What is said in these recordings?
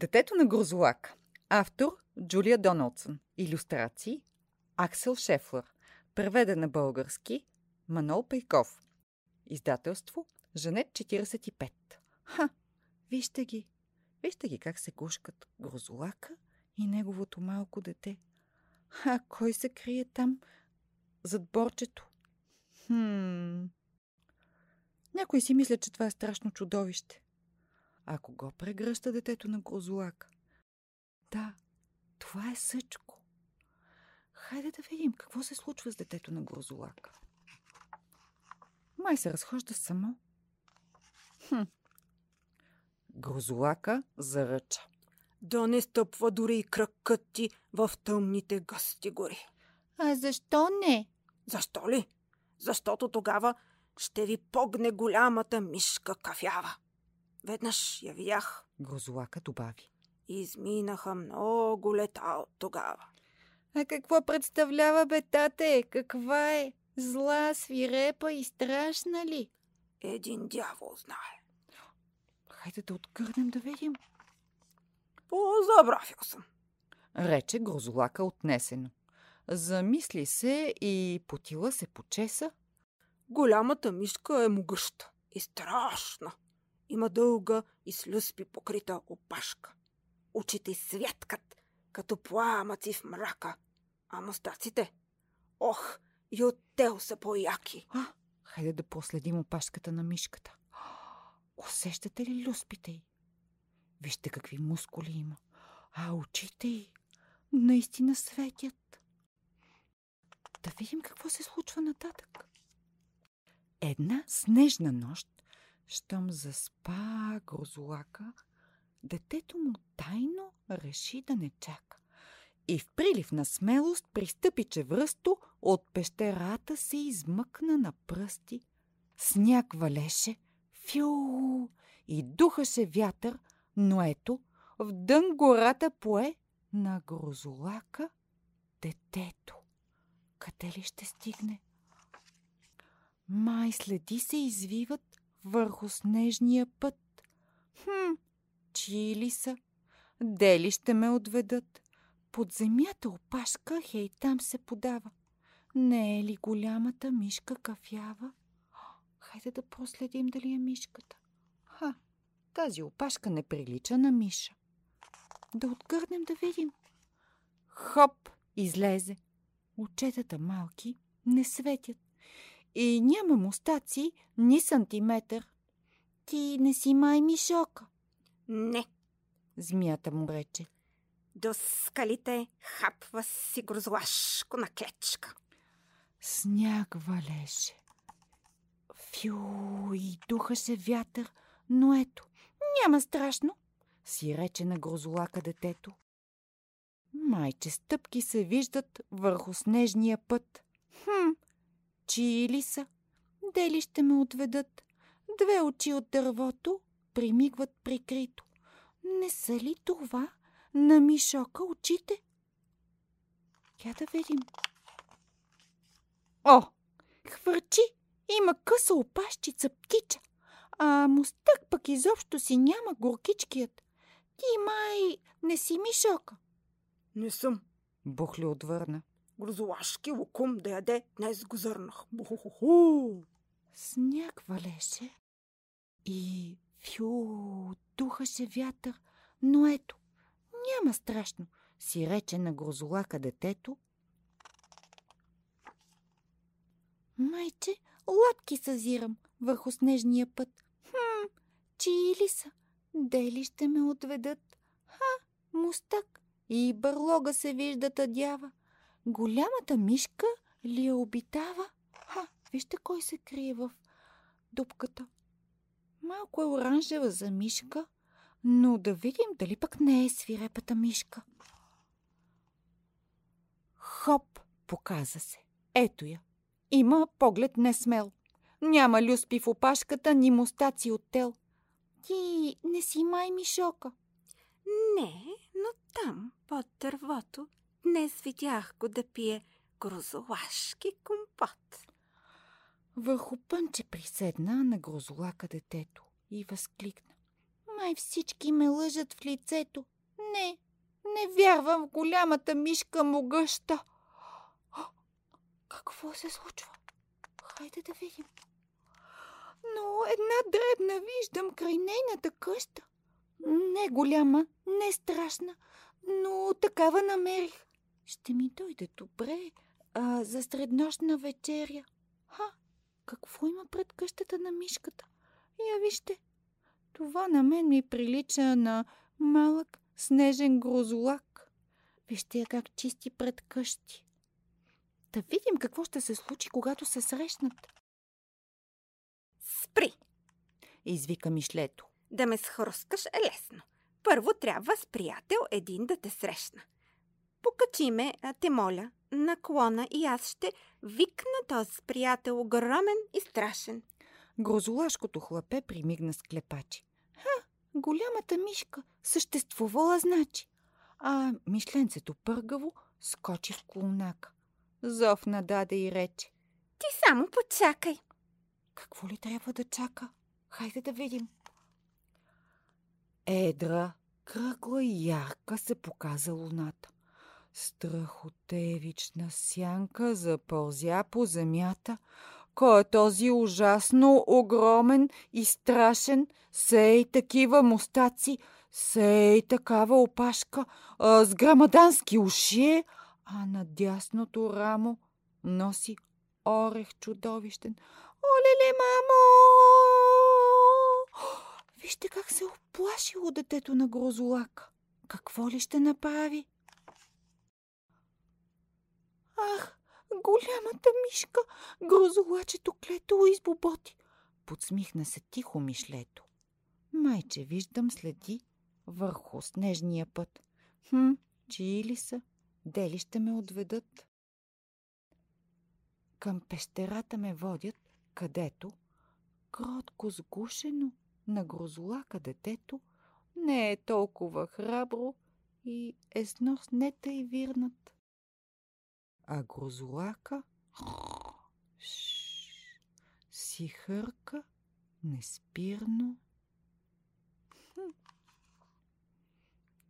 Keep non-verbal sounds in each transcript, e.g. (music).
Детето на Грозолак. Автор Джулия Доналдсън. Илюстрации Аксел Шефлър. Преведен на български Манол Пейков. Издателство Жанет 45. Ха! Вижте ги! Вижте ги как се гушкат Грозолака и неговото малко дете. Ха! Кой се крие там зад борчето? Хм... Някой си мисля, че това е страшно чудовище. Ако го прегръща детето на Грозолака. Да, това е съчко. Хайде да видим какво се случва с детето на Грозолака. Май се разхожда само. Хм. Грозолака заръча. Да не стъпва дори и кръкът ти в тъмните гъсти гори. А защо не? Защо ли? Защото тогава ще ви погне голямата мишка кафява. Веднъж я видях. Грозолака добави. Изминаха много лета от тогава. А какво представлява бе, тате? Каква е? Зла, свирепа и страшна ли? Един дявол знае. Хайде да откърнем да видим. Позабравил съм. Рече Грозолака отнесено. Замисли се и потила се почеса. Голямата мишка е могъща и страшна. Има дълга и слюспи покрита опашка. Очите светкат, като пламъци в мрака. А мустаците? Ох, и от тел са по-яки. А, хайде да последим опашката на мишката. (gasps) Усещате ли люспите й? Вижте какви мускули има. А очите й наистина светят. Да видим какво се случва нататък. Една снежна нощ, щом заспа грозолака, детето му тайно реши да не чака. И в прилив на смелост пристъпи чевръсто, от пещерата се измъкна на пръсти. Сняг валеше, фю, и духаше вятър, но ето, в дън гората пое на грозолака детето. Къде ли ще стигне? Май следи се извиват върху снежния път. Хм, чии ли са? Дели ще ме отведат? Под земята опашка хей там се подава. Не е ли голямата мишка кафява? Хайде да проследим дали е мишката. Ха, тази опашка не прилича на миша. Да отгърнем да видим. Хоп, излезе. Очетата малки не светят. И няма мустаци ни сантиметър. Ти не си май мишока. Не, Змията му рече. до скалите хапва си грозлашко на клечка. Сняг валеше. Фю, и духаше вятър, но ето, няма страшно, си рече на грозолака детето. Майче стъпки се виждат върху снежния път. Хм, чии ли са? Дели ще ме отведат? Две очи от дървото примигват прикрито. Не са ли това на Мишока очите? Я да видим. О, хвърчи! Има къса опашчица птича, а мустък пък изобщо си няма горкичкият. Ти май не си Мишока. Не съм. Бухли отвърна. Грозолашки лукум да яде, днес го зърнах. Буху-ху-ху. Сняг валеше и фю, духаше вятър, но ето, няма страшно, си рече на грозолака детето. Майче, лапки съзирам върху снежния път. Хм, чии ли са? Дели ще ме отведат? Ха, мустак и бърлога се вижда тъдява. Голямата мишка ли я обитава? Ха, вижте кой се крие в дупката. Малко е оранжева за мишка, но да видим дали пък не е свирепата мишка. Хоп, показа се. Ето я. Има поглед несмел. Няма люспи в опашката, ни мустаци от тел. Ти не си май мишока. Не, но там, под дървото, днес видях го да пие грозолашки компот. Върху пънче приседна на грозолака детето и възкликна. Май всички ме лъжат в лицето. Не, не вярвам в голямата мишка могъща. Какво се случва? Хайде да видим. Но една дребна виждам край нейната къща. Не голяма, не страшна, но такава намерих. Ще ми дойде добре а, за среднощна вечеря. Ха, какво има пред къщата на мишката? Я вижте, това на мен ми прилича на малък снежен грозолак. Вижте я как чисти пред къщи. Да видим какво ще се случи, когато се срещнат. Спри! Извика Мишлето. Да ме схрускаш е лесно. Първо трябва с приятел един да те срещна. Покачи ме, те моля, на клона и аз ще викна този приятел огромен и страшен. Грозолашкото хлапе примигна с клепачи. Ха, голямата мишка съществувала, значи. А мишленцето пъргаво скочи в клоунака. Зов нададе и рече. Ти само почакай. Какво ли трябва да чака? Хайде да видим. Едра, кръгла и ярка се показа луната. Страхотевична сянка запълзя по земята. Кой е този ужасно огромен и страшен, сей такива мустаци, сей такава опашка, а, с грамадански уши, а на дясното рамо носи орех чудовищен. Олеле, мамо! Вижте как се оплашило детето на грозолак. Какво ли ще направи? Ах, голямата мишка, грозолачето клето избоботи. Подсмихна се тихо мишлето. Майче, виждам следи върху снежния път. Хм, чии ли са? Дели ще ме отведат? Към пещерата ме водят, където, кротко сгушено на грозолака детето, не е толкова храбро и е с нос нета и вирнат. А грозолака си хърка неспирно.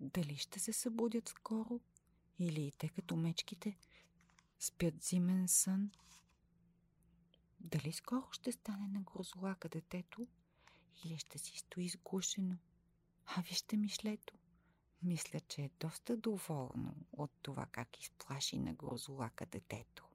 Дали ще се събудят скоро? Или и те като мечките спят зимен сън? Дали скоро ще стане на грозолака детето или ще си стои сгушено? А вижте мишлето. Мисля, че е доста доволно от това как изплаши на грозолака детето.